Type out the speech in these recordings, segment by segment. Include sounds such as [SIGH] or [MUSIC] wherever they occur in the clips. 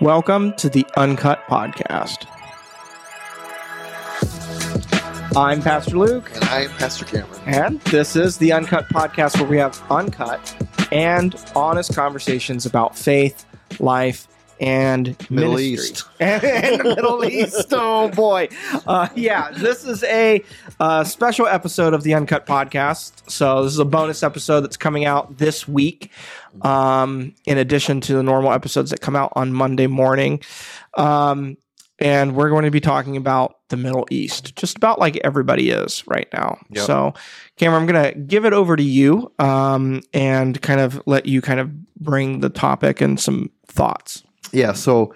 Welcome to the Uncut Podcast. I'm Pastor Luke, And I am Pastor Cameron. and this is the Uncut Podcast where we have uncut and honest conversations about faith, life, and Middle ministry. East. and, [LAUGHS] and the Middle East. Oh boy, uh, yeah. This is a uh, special episode of the Uncut Podcast. So this is a bonus episode that's coming out this week, um, in addition to the normal episodes that come out on Monday morning. Um, and we're going to be talking about the Middle East, just about like everybody is right now. Yep. So, Cameron, I'm going to give it over to you um, and kind of let you kind of bring the topic and some thoughts. Yeah, so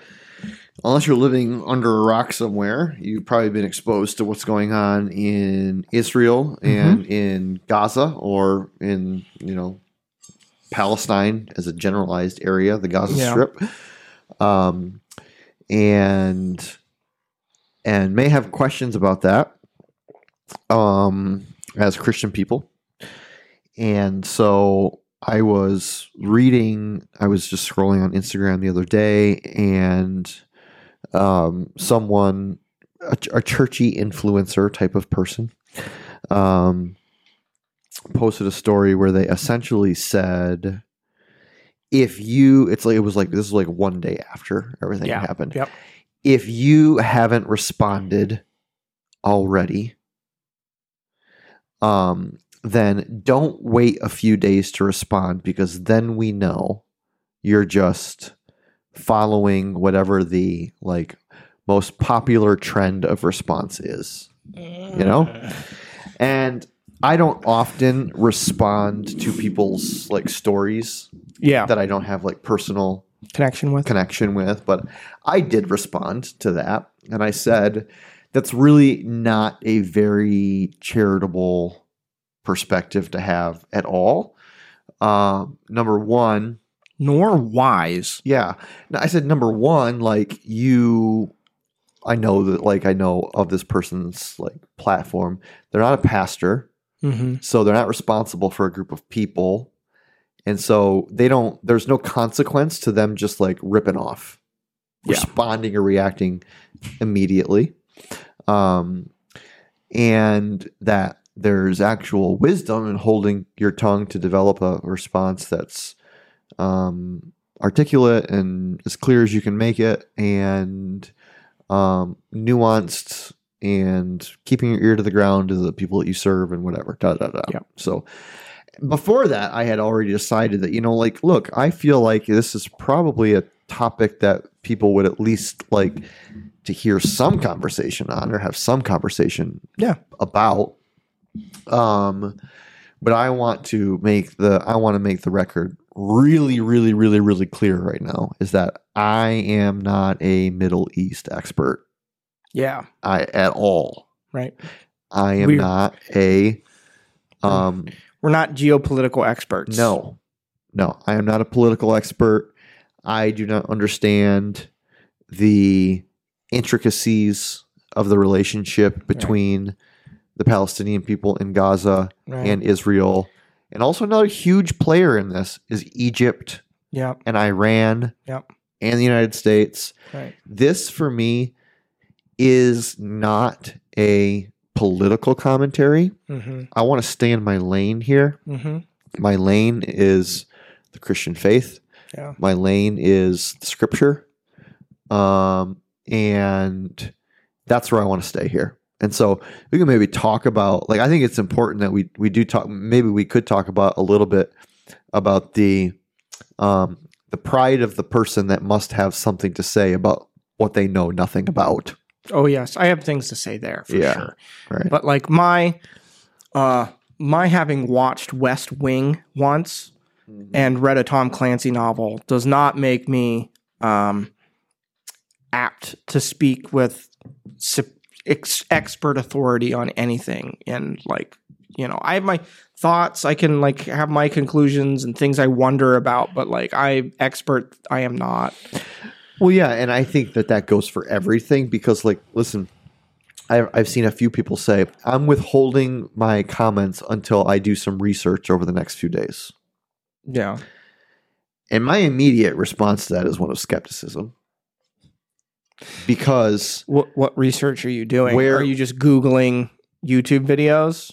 unless you're living under a rock somewhere, you've probably been exposed to what's going on in Israel and in Gaza or in, you know, Palestine as a generalized area, the Gaza Yeah. Strip. Um, and and may have questions about that um, as Christian people. And so I was reading, I was just scrolling on Instagram the other day, and um, someone, a, a churchy influencer type of person, um, posted a story where they essentially said, if you, it's like, it was like, this is like one day after everything Yeah. happened. Yep. If you haven't responded already, um, then don't wait a few days to respond because then we know you're just following whatever the like most popular trend of response is. You know? And I don't often respond to people's like stories Yeah. that I don't have like personal Connection with. connection with, but I did respond to that. And I said, that's really not a very charitable perspective to have at all. Um, number one, Nor wise. yeah. No, I said, number one, like you, I know that, like, I know of this person's like platform. They're not a pastor. Mm-hmm. So they're not responsible for a group of people. And so they don't, there's no consequence to them just like ripping off, Yeah. responding or reacting immediately. Um, and that there's actual wisdom in holding your tongue to develop a response that's um, articulate and as clear as you can make it and um, nuanced and keeping your ear to the ground to the people that you serve and whatever. Da da da. Yeah. So before that, I had already decided that you know, like, look, I feel like this is probably a topic that people would at least like to hear some conversation on or have some conversation Yeah. about. Um, but I want to make the I want to make the record really, really, really, really clear right now is that I am not a Middle East expert. Yeah. I at all. Right. I am We're- not a um We're not geopolitical experts. no. No, I am not a political expert. I do not understand the intricacies of the relationship between the Palestinian people in Gaza Right. and Israel. And also another huge player in this is Egypt yeah. and Iran Yep. and the United States. Right. This for me is not a political commentary. Mm-hmm. I want to stay in my lane here. Mm-hmm. My lane is the Christian faith. Yeah. My lane is the scripture. Um, and that's where I want to stay here. And so we can maybe talk about like I think it's important that we we do talk maybe we could talk about a little bit about the um the pride of the person that must have something to say about what they know nothing about. Oh yes, I have things to say there for Yeah. sure. Right. But like my, uh, my having watched West Wing once and read a Tom Clancy novel does not make me um, apt to speak with ex- expert authority on anything. And like, you know, I have my thoughts. I can like have my conclusions and things I wonder about, but like, I expert, I am not. Well, yeah, and I think that that goes for everything because, like, listen, I've, I've seen a few people say, I'm withholding my comments until I do some research over the next few days. Yeah. And my immediate response to that is one of skepticism. because What what research are you doing? Where- are you just googling YouTube videos?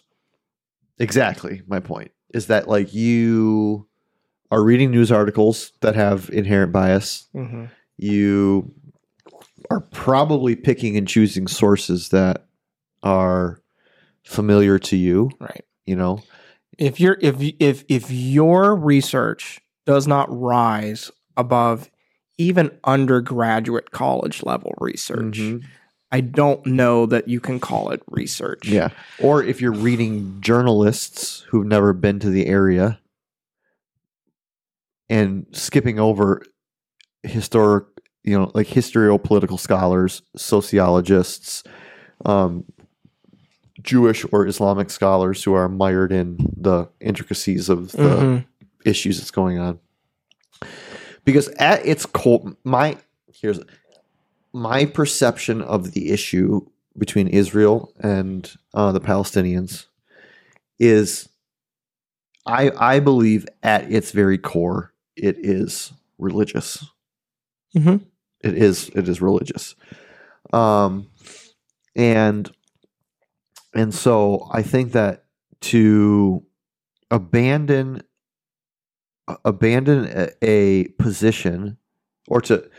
exactly my point is that like you are reading news articles that have inherent bias. Mm-hmm. You are probably picking and choosing sources that are familiar to you. Right. You know, If you're if if if your research does not rise above even undergraduate college level research, Mhm. I don't know that you can call it research. Yeah. Or if you're reading journalists who've never been to the area and skipping over historic, you know, like historiopolitical scholars, sociologists, um, Jewish or Islamic scholars who are mired in the intricacies of the Mhm. issues that's going on. Because at its core, my here's my perception of the issue between Israel and uh, the Palestinians is, I I believe at its very core it is religious. Mhm. It is it is religious, um, and and so I think that to abandon abandon a, a position or to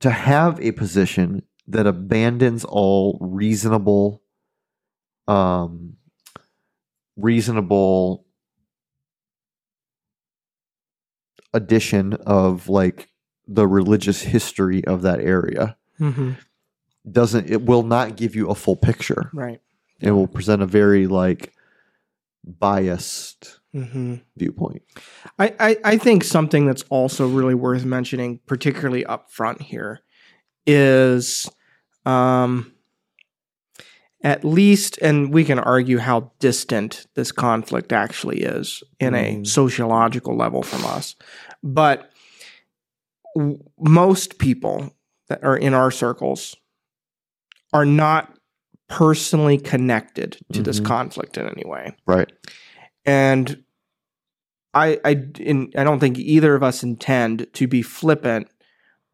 to have a position that abandons all reasonable um reasonable addition of like the religious history of that area Mhm. doesn't it will not give you a full picture Right. it will present a very like biased hmm viewpoint I, I, I think something that's also really worth mentioning, particularly up front here, is um, at least, and we can argue how distant this conflict actually is in a Mhm. sociological level from us. But w- most people that are in our circles are not personally connected to this Mhm. conflict in any way right and I I in, I don't think either of us intend to be flippant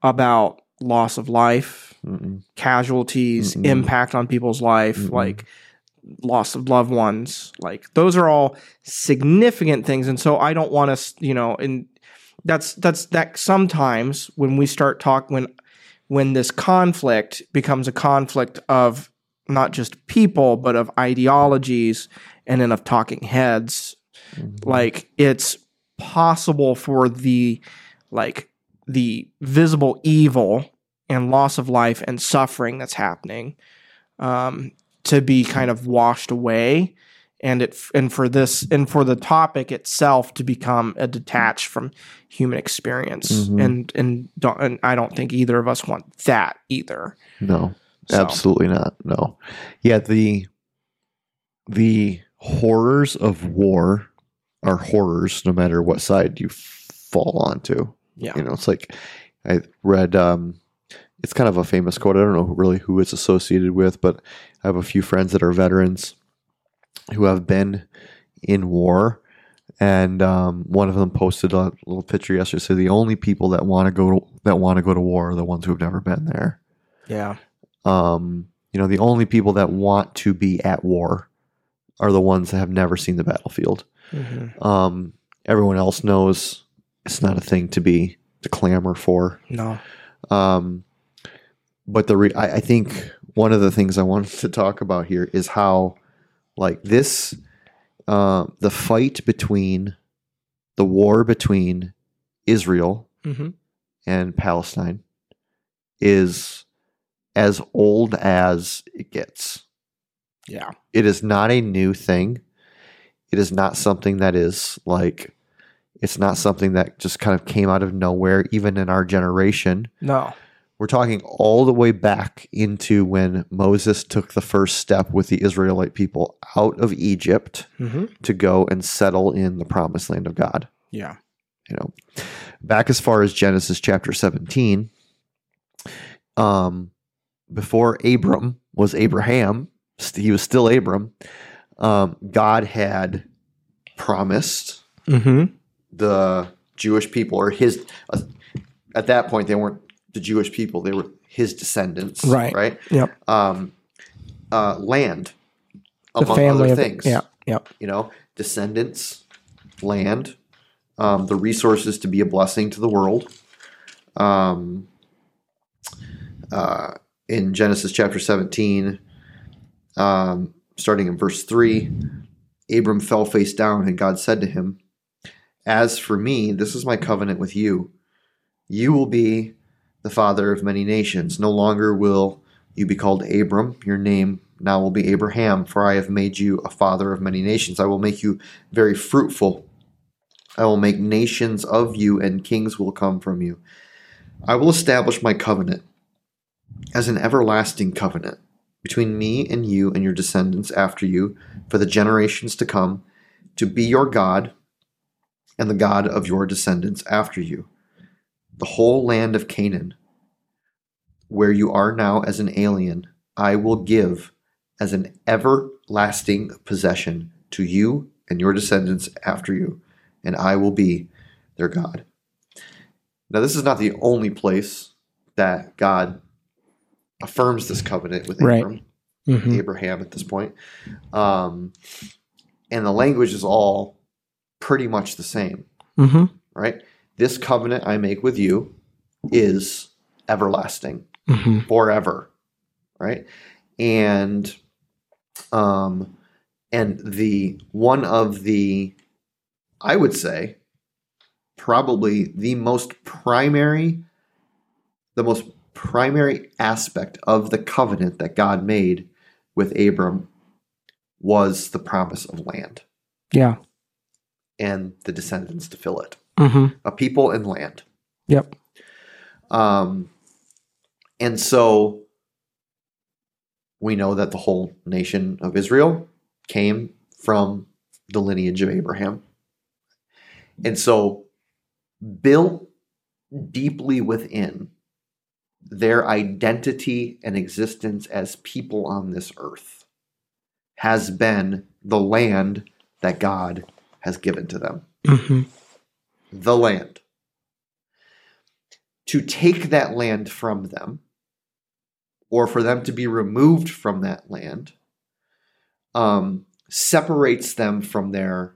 about loss of life, Mm-mm. casualties, Mm-mm. impact on people's life, Mm-mm. like loss of loved ones. Like those are all significant things, and so I don't want to, you know, and that's that's that. Sometimes when we start talk when when this conflict becomes a conflict of not just people but of ideologies and then of talking heads Mhm. like it's possible for the like the visible evil and loss of life and suffering that's happening um, to be kind of washed away. And it and for this and for the topic itself to become a detached from human experience. Mhm. and and don't and I don't think either of us want that either. No So, absolutely not. No. Yeah the the horrors of war are horrors no matter what side you fall onto yeah. You know it's like i read um it's kind of a famous quote. I don't know really who it's associated with but i have a few friends that are veterans who have been in war. And um, one of them posted a little picture yesterday said the only people that want to go that want to go to war are the ones who have never been there. Yeah. Um, you know the only people that want to be at war are the ones that have never seen the battlefield. Mhm. um, everyone else knows it's not a thing to be to clamor for no um, but the re- I, I think one of the things I [LAUGHS] wanted to talk about here is how, like this, uh, the fight between the war between Israel hmm and Palestine is as old as it gets. yeah It is not a new thing. It is not something that is like. It's not something that just kind of came out of nowhere, even in our generation. no We're talking all the way back into when Moses took the first step with the Israelite people out of Egypt hmm to go and settle in the promised land of God. yeah You know, back as far as Genesis chapter 17, um, before Abram was Abraham, he was still Abram, um, God had promised hmm the Jewish people, or his, uh, at that point, they weren't the Jewish people. They were his descendants, Right. Right. Yep. Um, uh, land, The among other things. Yeah. Yep. You know, descendants, land, um, the resources to be a blessing to the world. Um, uh, in Genesis chapter 17, um, starting in verse 3, Abram fell face down, and God said to him, As for me, this is my covenant with you. You will be the father of many nations. No longer will you be called Abram. Your name now will be Abraham, for I have made you a father of many nations. I will make you very fruitful. I will make nations of you, and kings will come from you. I will establish my covenant as an everlasting covenant between me and you and your descendants after you for the generations to come, to be your God and the God of your descendants after you. The whole land of Canaan, where you are now as an alien, I will give as an everlasting possession to you and your descendants after you, and I will be their God. Now, this is not the only place that God affirms this covenant with Right. Abram, hmm Abraham at this point. Um, and the language is all pretty much the same, hmm right? This covenant I make with you is everlasting hmm forever right and um and the one of the i would say probably the most primary the most primary aspect of the covenant that god made with abram was the promise of land Yeah. And the descendants to fill it hmm a people and land Yep. Um, and so we know that the whole nation of Israel came from the lineage of Abraham. And so, built deeply within their identity and existence as people on this earth has been the land that God has given to them hmm the land. To take that land from them, or for them to be removed from that land, um, separates them from their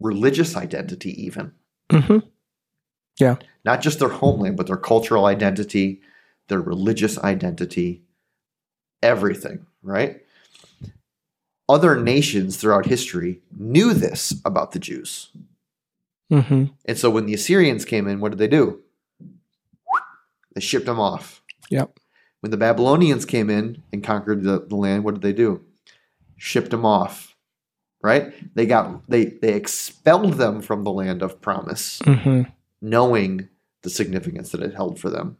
religious identity, even. hmm Not just their homeland, but their cultural identity, their religious identity, everything, right? Other nations throughout history knew this about the Jews. hmm And so when the Assyrians came in, what did they do? They shipped them off. Yep. When the Babylonians came in and conquered the, the land, what did they do? Shipped them off. Right? They got they they expelled them from the land of promise, hmm knowing the significance that it held for them.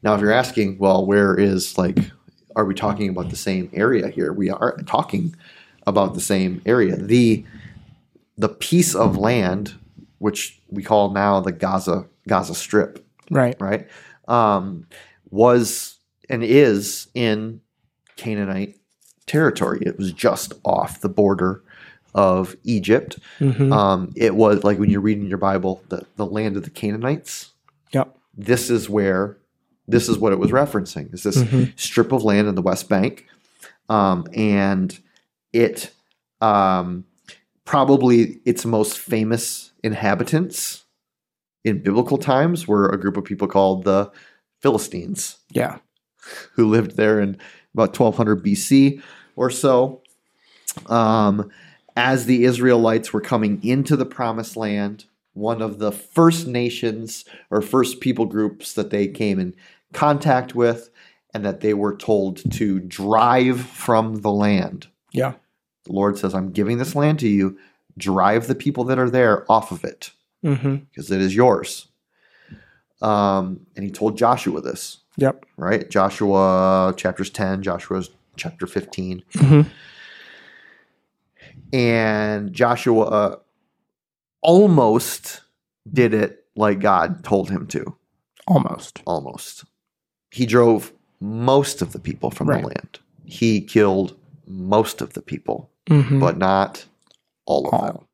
Now, if you're asking, well, where is like are we talking about the same area here? We are talking about the same area. The the piece of land which we call now the Gaza Gaza Strip, Right. right? Um, was and is in Canaanite territory. It was just off the border of Egypt. hmm Um, it was like when you're reading your Bible, the, the land of the Canaanites. Yep. This is where this is what it was referencing. Is this Mhm. strip of land in the West Bank, um, and it um, probably its most famous inhabitants in biblical times were a group of people called the Philistines Yeah. who lived there in about 1200 BC or so. Um, as the Israelites were coming into the promised land, one of the first nations or first people groups that they came in contact with and that they were told to drive from the land. Yeah. The Lord says, I'm giving this land to you. Drive the people that are there off of it hmm because it is yours. Um, and he told Joshua this Yep. right? Joshua chapters 10, Joshua's chapter 15. hmm And Joshua uh, almost did it like God told him to. Almost. Almost. He drove most of the people from Right. the land. He killed most of the people, hmm but not all of them.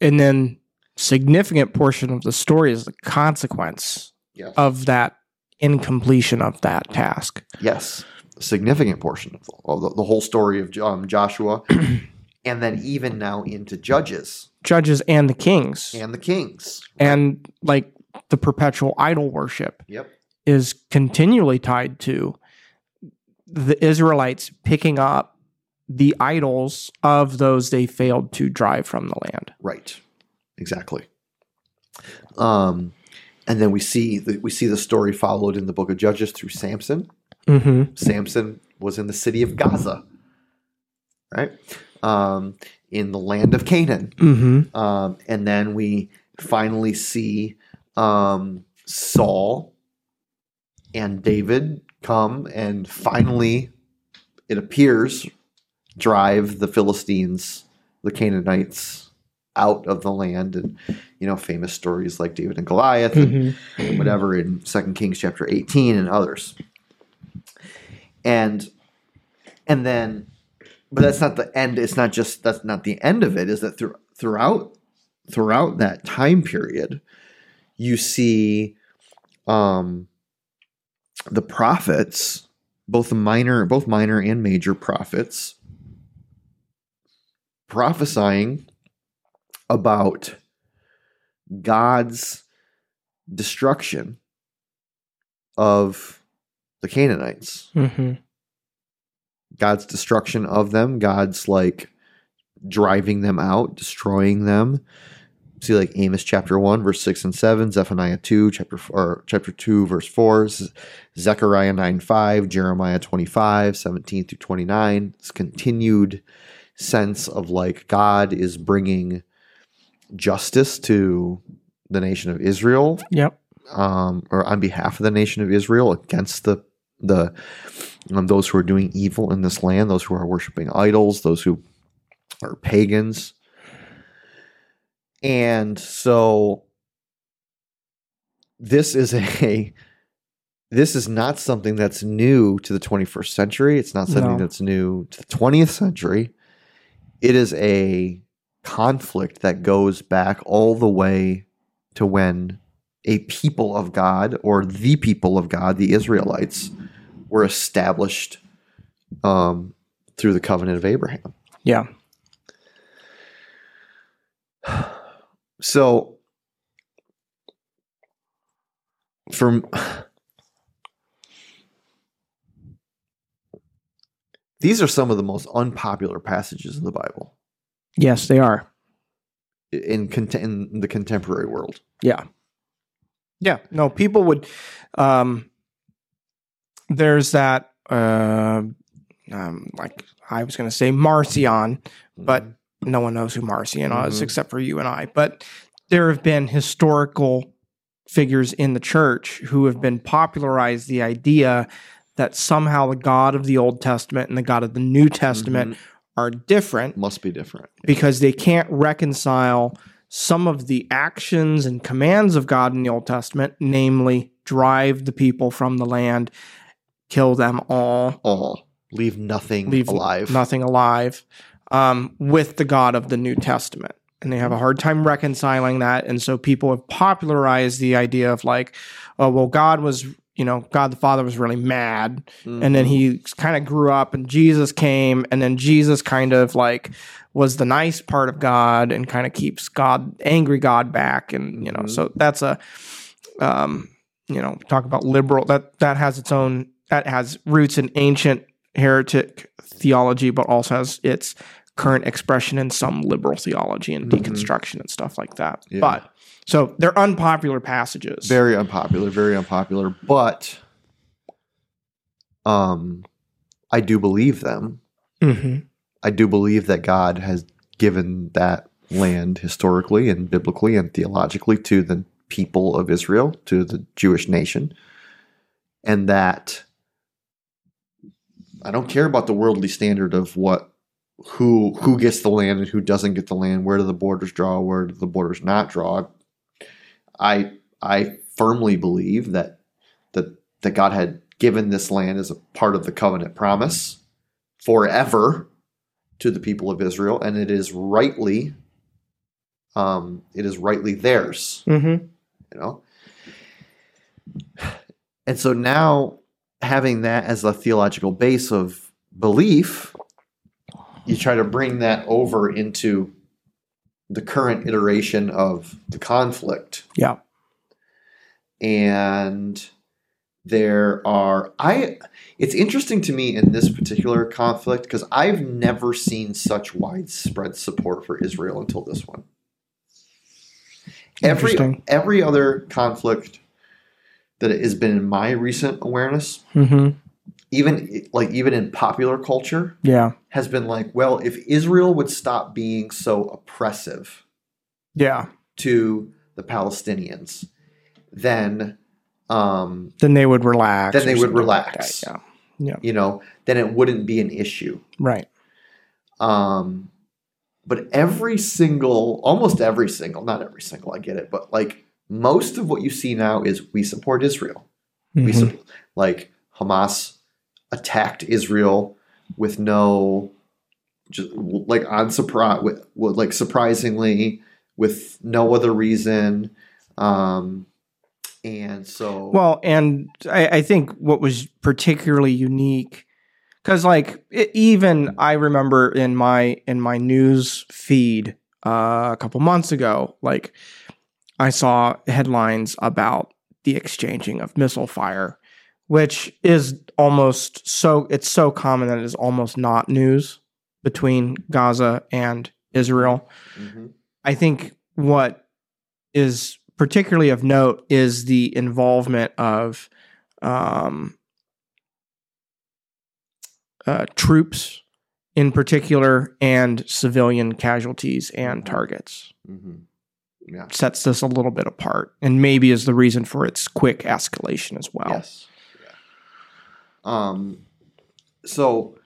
And then significant portion of the story is the consequence Yes. of that incompletion of that task. Yes, a significant portion of the, of the, the whole story of um, Joshua, [CLEARS THROAT] and then even now into Judges Judges and the kings. and the Kings. and like the perpetual idol worship Yep. Is continually tied to the Israelites picking up the idols of those they failed to drive from the land. Right. Exactly. Um, and then we see the, we see the story followed in the book of Judges through Samson. Mm-hmm. Samson was in the city of Gaza, right? Um, in the land of Canaan. Mm-hmm. Um, and then we finally see um, Saul and David come and finally, it appears, drive the Philistines, the Canaanites, out of the land. And, you know, famous stories like David and Goliath and Mm-hmm. whatever in Second Kings chapter 18 and others. And and then but that's not the end it's not just that's not the end of it is that through, throughout throughout that time period you see um the prophets both the minor both minor and major prophets prophesying about God's destruction of the Canaanites. Mm-hmm. God's destruction of them, God's like driving them out, destroying them. See like Amos chapter 1 verse 6 and 7, Zephaniah 2 chapter 4, or chapter 2 verse 4, Zechariah 9 5, Jeremiah 25 17 through 29. This continued sense of like God is bringing justice to the nation of Israel Yep. um, or on behalf of the nation of Israel against the the um, those who are doing evil in this land, those who are worshiping idols, those who are pagans, and so this is a this is not something that's new to the 21st century. It's not something No. that's new to the 20th century. It is a conflict that goes back all the way to when a people of God or the people of God, the Israelites, were established um, through the covenant of Abraham. Yeah. [SIGHS] So, from these are some of the most unpopular passages in the Bible Yes, they are. in, cont- in the contemporary world. Yeah. Yeah. No, people would um there's that uh um like I was gonna say Marcion, but no one knows who Marcion is Mhm. except for you and I. But there have been historical figures in the church who have been popularized the idea that somehow the God of the Old Testament and the God of the New Testament are different must be different. because they can't reconcile some of the actions and commands of God in the Old Testament, namely drive the people from the land, kill them all, All leave nothing leave alive. nothing alive, um, with the God of the New Testament. And they have a hard time reconciling that. And so people have popularized the idea of like, oh, well, God was, you know, God the Father was really mad and then he kind of grew up and jesus came and then jesus kind of like was the nice part of god and kind of keeps god angry god back and you know Mhm. so that's a um you know talk about liberal that that has its own that has roots in ancient heretic theology but also has its current expression in some liberal theology and Mhm. deconstruction and stuff like that Yeah. but so they're unpopular passages very unpopular, very unpopular. But um, I do believe them. hmm I do believe that God has given that land historically and biblically and theologically to the people of Israel, to the Jewish nation, and that I don't care about the worldly standard of what who who gets the land and who doesn't get the land, where do the borders draw, where do the borders not draw. I I firmly believe that that that God had given this land as a part of the covenant promise forever to the people of Israel, and it is rightly, um, it is rightly theirs. hmm You know, and so now having that as a theological base of belief, you try to bring that over into the current iteration of the conflict. Yeah. And there are I it's interesting to me in this particular conflict because I've never seen such widespread support for Israel until this one. Every every other conflict that has been in my recent awareness, hmm even like even in popular culture, Yeah. has been like, well, if Israel would stop being so oppressive Yeah. to the Palestinians, then um, Then they would relax. Then they would something like relax. that, Yeah. you know, then it wouldn't be an issue. Right. Um, but every single, almost every single, not every single, I get it, but like most of what you see now is we support Israel. We Mhm. sup- like Hamas attacked Israel with no, just like on surprise, with, like surprisingly, with no other reason. Um, and so, Well, and I, I think what was particularly unique, because like it, even I remember in my in my news feed uh, a couple months ago, like I saw headlines about the exchanging of missile fire, which is almost so it's so common that it is almost not news between Gaza and Israel. Mhm. I think what is particularly of note is the involvement of um, uh, troops in particular and civilian casualties and targets Mhm. yeah. sets this a little bit apart and maybe is the reason for its quick escalation as well. Yes. Um, so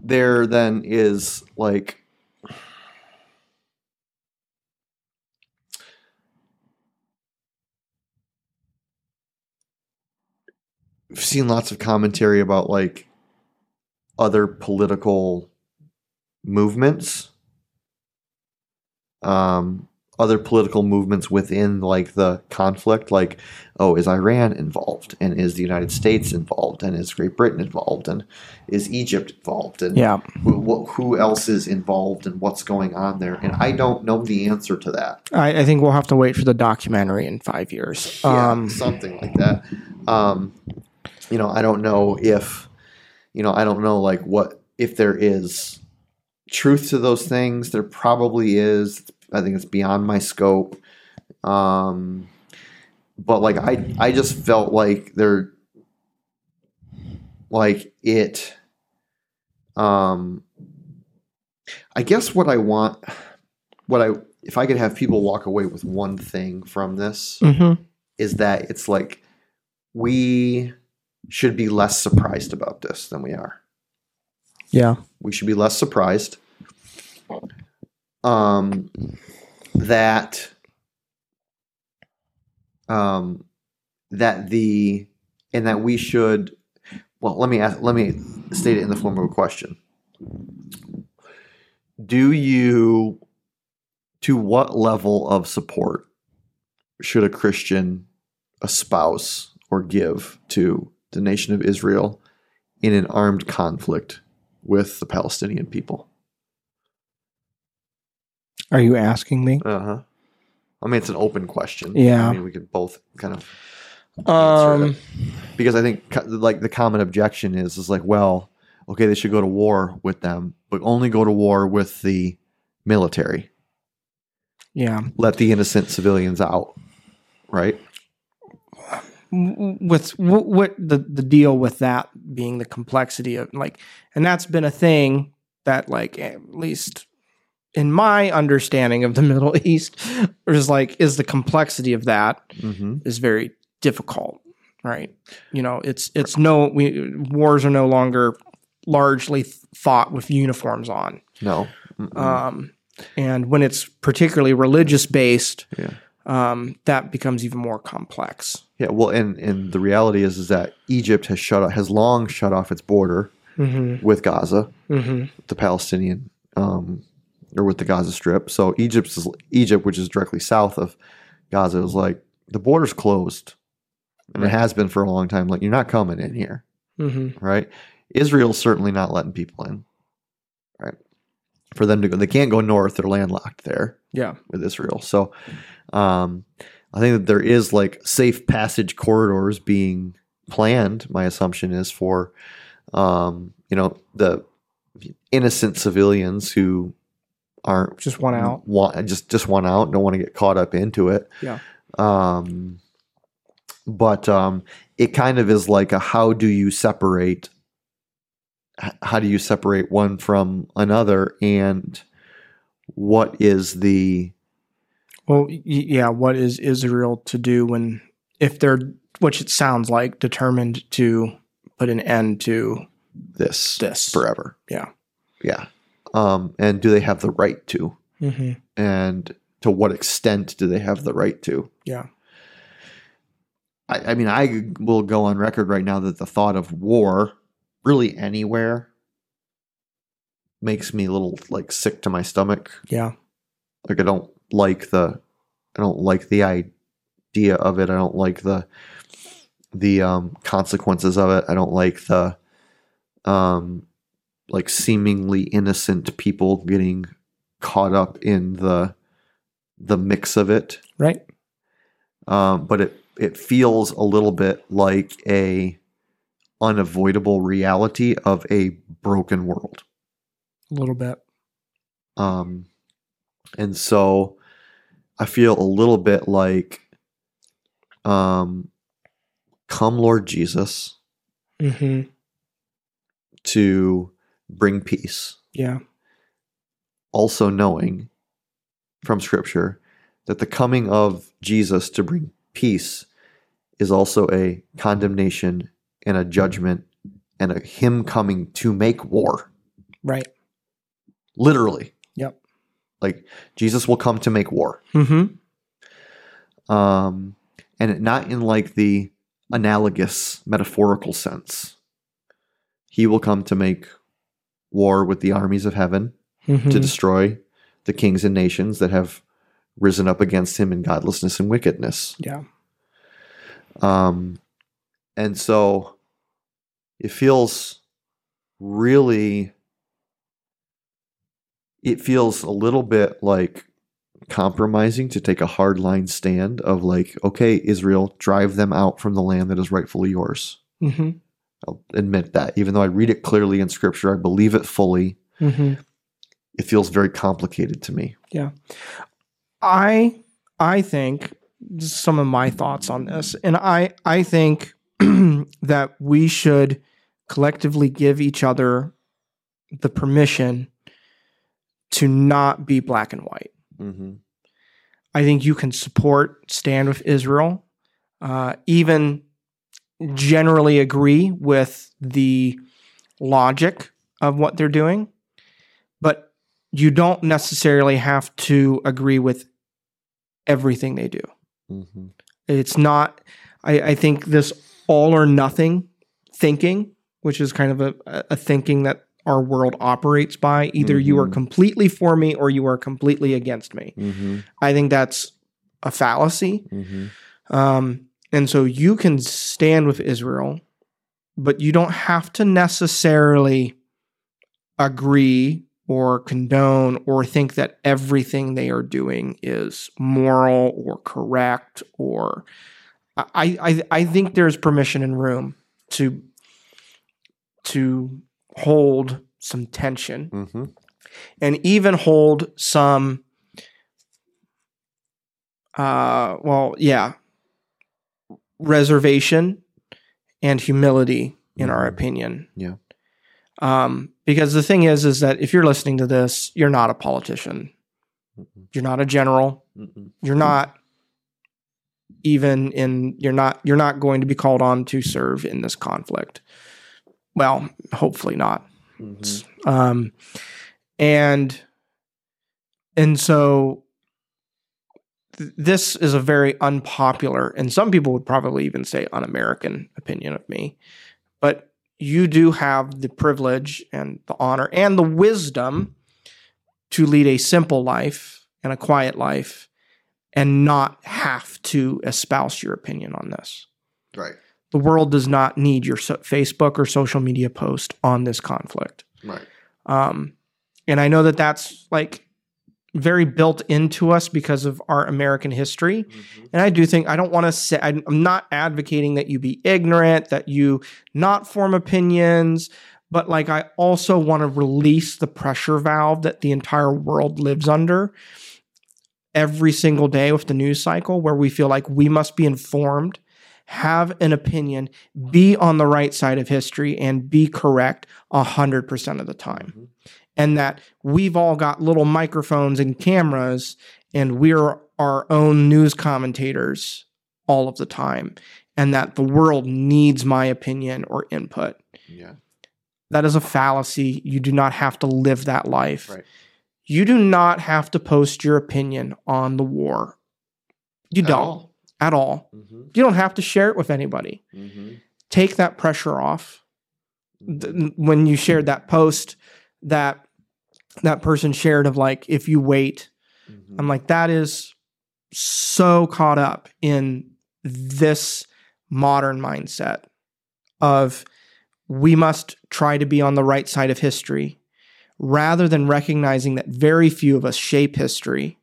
there then is like I've seen lots of commentary about like other political movements. Um other political movements within like the conflict like oh is iran involved and is the united states involved and is great britain involved and is egypt involved and Yeah. who, wh- who else is involved and what's going on there and i don't know the answer to that I, I think we'll have to wait for the documentary in five years. yeah, Um, something like that. Um, you know, I don't know if, you know, I don't know like what if there is truth to those things. There probably is. I think it's beyond my scope. Um, but like I, I just felt like there, like it. Um, I guess what I want, what I if I could have people walk away with one thing from this mhm. is that it's like we should be less surprised about this than we are. Yeah. We should be less surprised. Um, that um, that the and that we should. Well, let me ask, let me state it in the form of a question. Do you, to what level of support should a Christian espouse or give to the nation of Israel in an armed conflict with the Palestinian people? Are you asking me? Uh huh. I mean, it's an open question. Yeah. I mean, we could both kind of Um, because I think like the common objection is is like, well, okay, they should go to war with them, but only go to war with the military. yeah. Let the innocent civilians out, right? with w- what the the deal with that being the complexity of like and that's been a thing that like at least in my understanding of the [LAUGHS] middle east is like is the complexity of that Mm-hmm. is very difficult right you know it's it's no we wars are no longer largely fought with uniforms on No. Mm-mm. um and when it's particularly religious based Yeah. um that becomes even more complex yeah. Well, and and the reality is is that Egypt has shut off, has long shut off its border mhm with Gaza, mhm the Palestinian, um, or with the Gaza Strip. So Egypt is Egypt, which is directly south of Gaza, is like the border's closed. and it has been for a long time. Like you're not coming in here, Mm-hmm. right? Israel's certainly not letting people in, right? For them to go, they can't go north; they're landlocked there Yeah. with Israel. So, um, I think that there is like safe passage corridors being planned. My assumption is for, um, you know, the innocent civilians who aren't Just one out. want just just want out, don't want to get caught up into it. Yeah. Um, but um, it kind of is like a how do you separate? How do you separate one from another, and what is the Well, yeah. What is Israel to do when, if they're, which it sounds like, determined to put an end to this this? forever? Yeah. Yeah. Um, and do they have the right to? Mm-hmm. And to what extent do they have the right to? Yeah. I, I mean, I will go on record right now that the thought of war, really anywhere, makes me a little like sick to my stomach. Yeah. Like I don't like the, I don't like the idea of it. I don't like the, the um, consequences of it. I don't like the, um, like seemingly innocent people getting caught up in the, the mix of it Right. um, but it it feels a little bit like a unavoidable reality of a broken world. A little bit. Um, and so I feel a little bit like, um, come Lord Jesus Mm-hmm. to bring peace. Yeah. Also knowing from Scripture that the coming of Jesus to bring peace is also a condemnation and a judgment and a him coming to make war. Right. Literally. Yep. Like Jesus will come to make war. Mm-hmm. Um and not in like the analogous metaphorical sense. He will come to make war with the armies of heaven Mm-hmm. to destroy the kings and nations that have risen up against him in godlessness and wickedness. yeah. Um, and so it feels really, it feels a little bit like compromising to take a hard line stand of like, okay, Israel, drive them out from the land that is rightfully yours. Mm-hmm. I'll admit that. Even though I read it clearly in scripture, I believe it fully, Mm-hmm. it feels very complicated to me. Yeah. I I think some of my thoughts on this, and I I think [CLEARS THROAT] that we should collectively give each other the permission to not be black and white. Mm-hmm. I think you can support stand with Israel, uh, even generally agree with the logic of what they're doing, but you don't necessarily have to agree with everything they do. Mm-hmm. It's not. I, I think this all or nothing thinking, which is kind of a, a thinking that our world operates by. Either you are Mhm. completely for me or you are completely against me. Mm-hmm. I think that's a fallacy. Mm-hmm. Um, and so you can stand with Israel, but you don't have to necessarily agree or condone or think that everything they are doing is moral or correct or I, I I think there's permission and room to to hold some tension Mm-hmm. and even hold some uh well yeah reservation and humility in our Mhm. opinion Yeah. um because the thing is is that if you're listening to this you're not a politician Mm-mm. you're not a general Mm-mm. you're not even in you're not you're not going to be called on to serve in this conflict well hopefully not Mhm. um, and and so th- this is a very unpopular and some people would probably even say un-american opinion of me but you do have the privilege and the honor and the wisdom to lead a simple life and a quiet life and not have to espouse your opinion on this Right. The world does not need your so- Facebook or social media post on this conflict. Right. Um, and I know that that's like very built into us because of our American history. And I do think I don't want to say I'm not advocating that you be ignorant, that you not form opinions, but like I also want to release the pressure valve that the entire world lives under every single day with the news cycle where we feel like we must be informed, have an opinion, be on the right side of history and be correct 100% of the time Mhm. And that we've all got little microphones and cameras and we're our own news commentators all of the time and that the world needs my opinion or input Yeah. that is a fallacy you do not have to live that life Right. you do not have to post your opinion on the war you At don't all. at all Mm-hmm. you don't have to share it with anybody Mm-hmm. take that pressure off th- when you shared that post that that person shared of like if you wait Mm-hmm. i'm like that is so caught up in this modern mindset of we must try to be on the right side of history rather than recognizing that very few of us shape history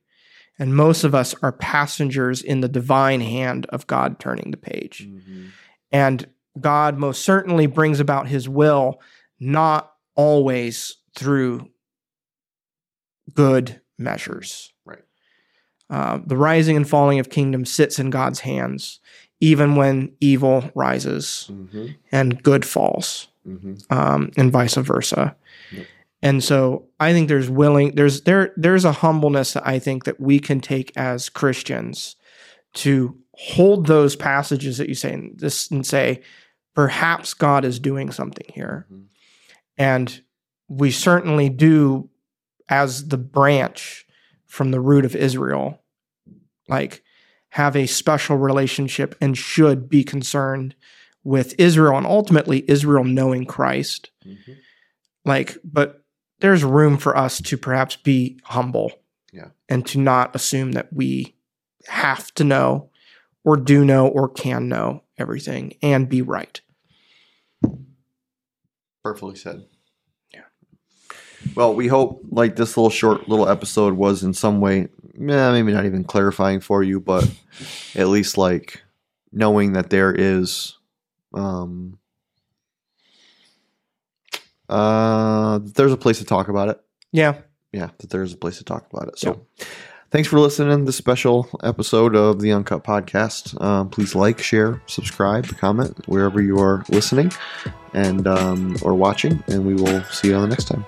and most of us are passengers in the divine hand of god turning the page Mm-hmm. and God most certainly brings about his will, not always through good measures. Right. Uh, the rising and falling of kingdoms sits in God's hands, even when evil rises Mm-hmm. and good falls, Mm-hmm. um, and vice versa. Yep. And so I think there's willing there's there there's a humbleness that I think that we can take as Christians to hold those passages that you say in this and say, perhaps God is doing something here. Mhm. And we certainly do, as the branch from the root of Israel, like have a special relationship and should be concerned with Israel and ultimately Israel knowing Christ. Mm-hmm. Like, but there's room for us to perhaps be humble. Yeah. And to not assume that we have to know or do know or can know everything and be right. Perfectly said. Yeah. Well, we hope like this little short little episode was in some way, eh, maybe not even clarifying for you, but [LAUGHS] at least like knowing that there is, um, uh, there's a place to talk about it. Yeah. Yeah, that there's a place to talk about it. So. Thanks for listening to this special episode of the Uncut Podcast. Um, please like, share, subscribe, comment wherever you are listening and um, or watching, and we will see you on the next time.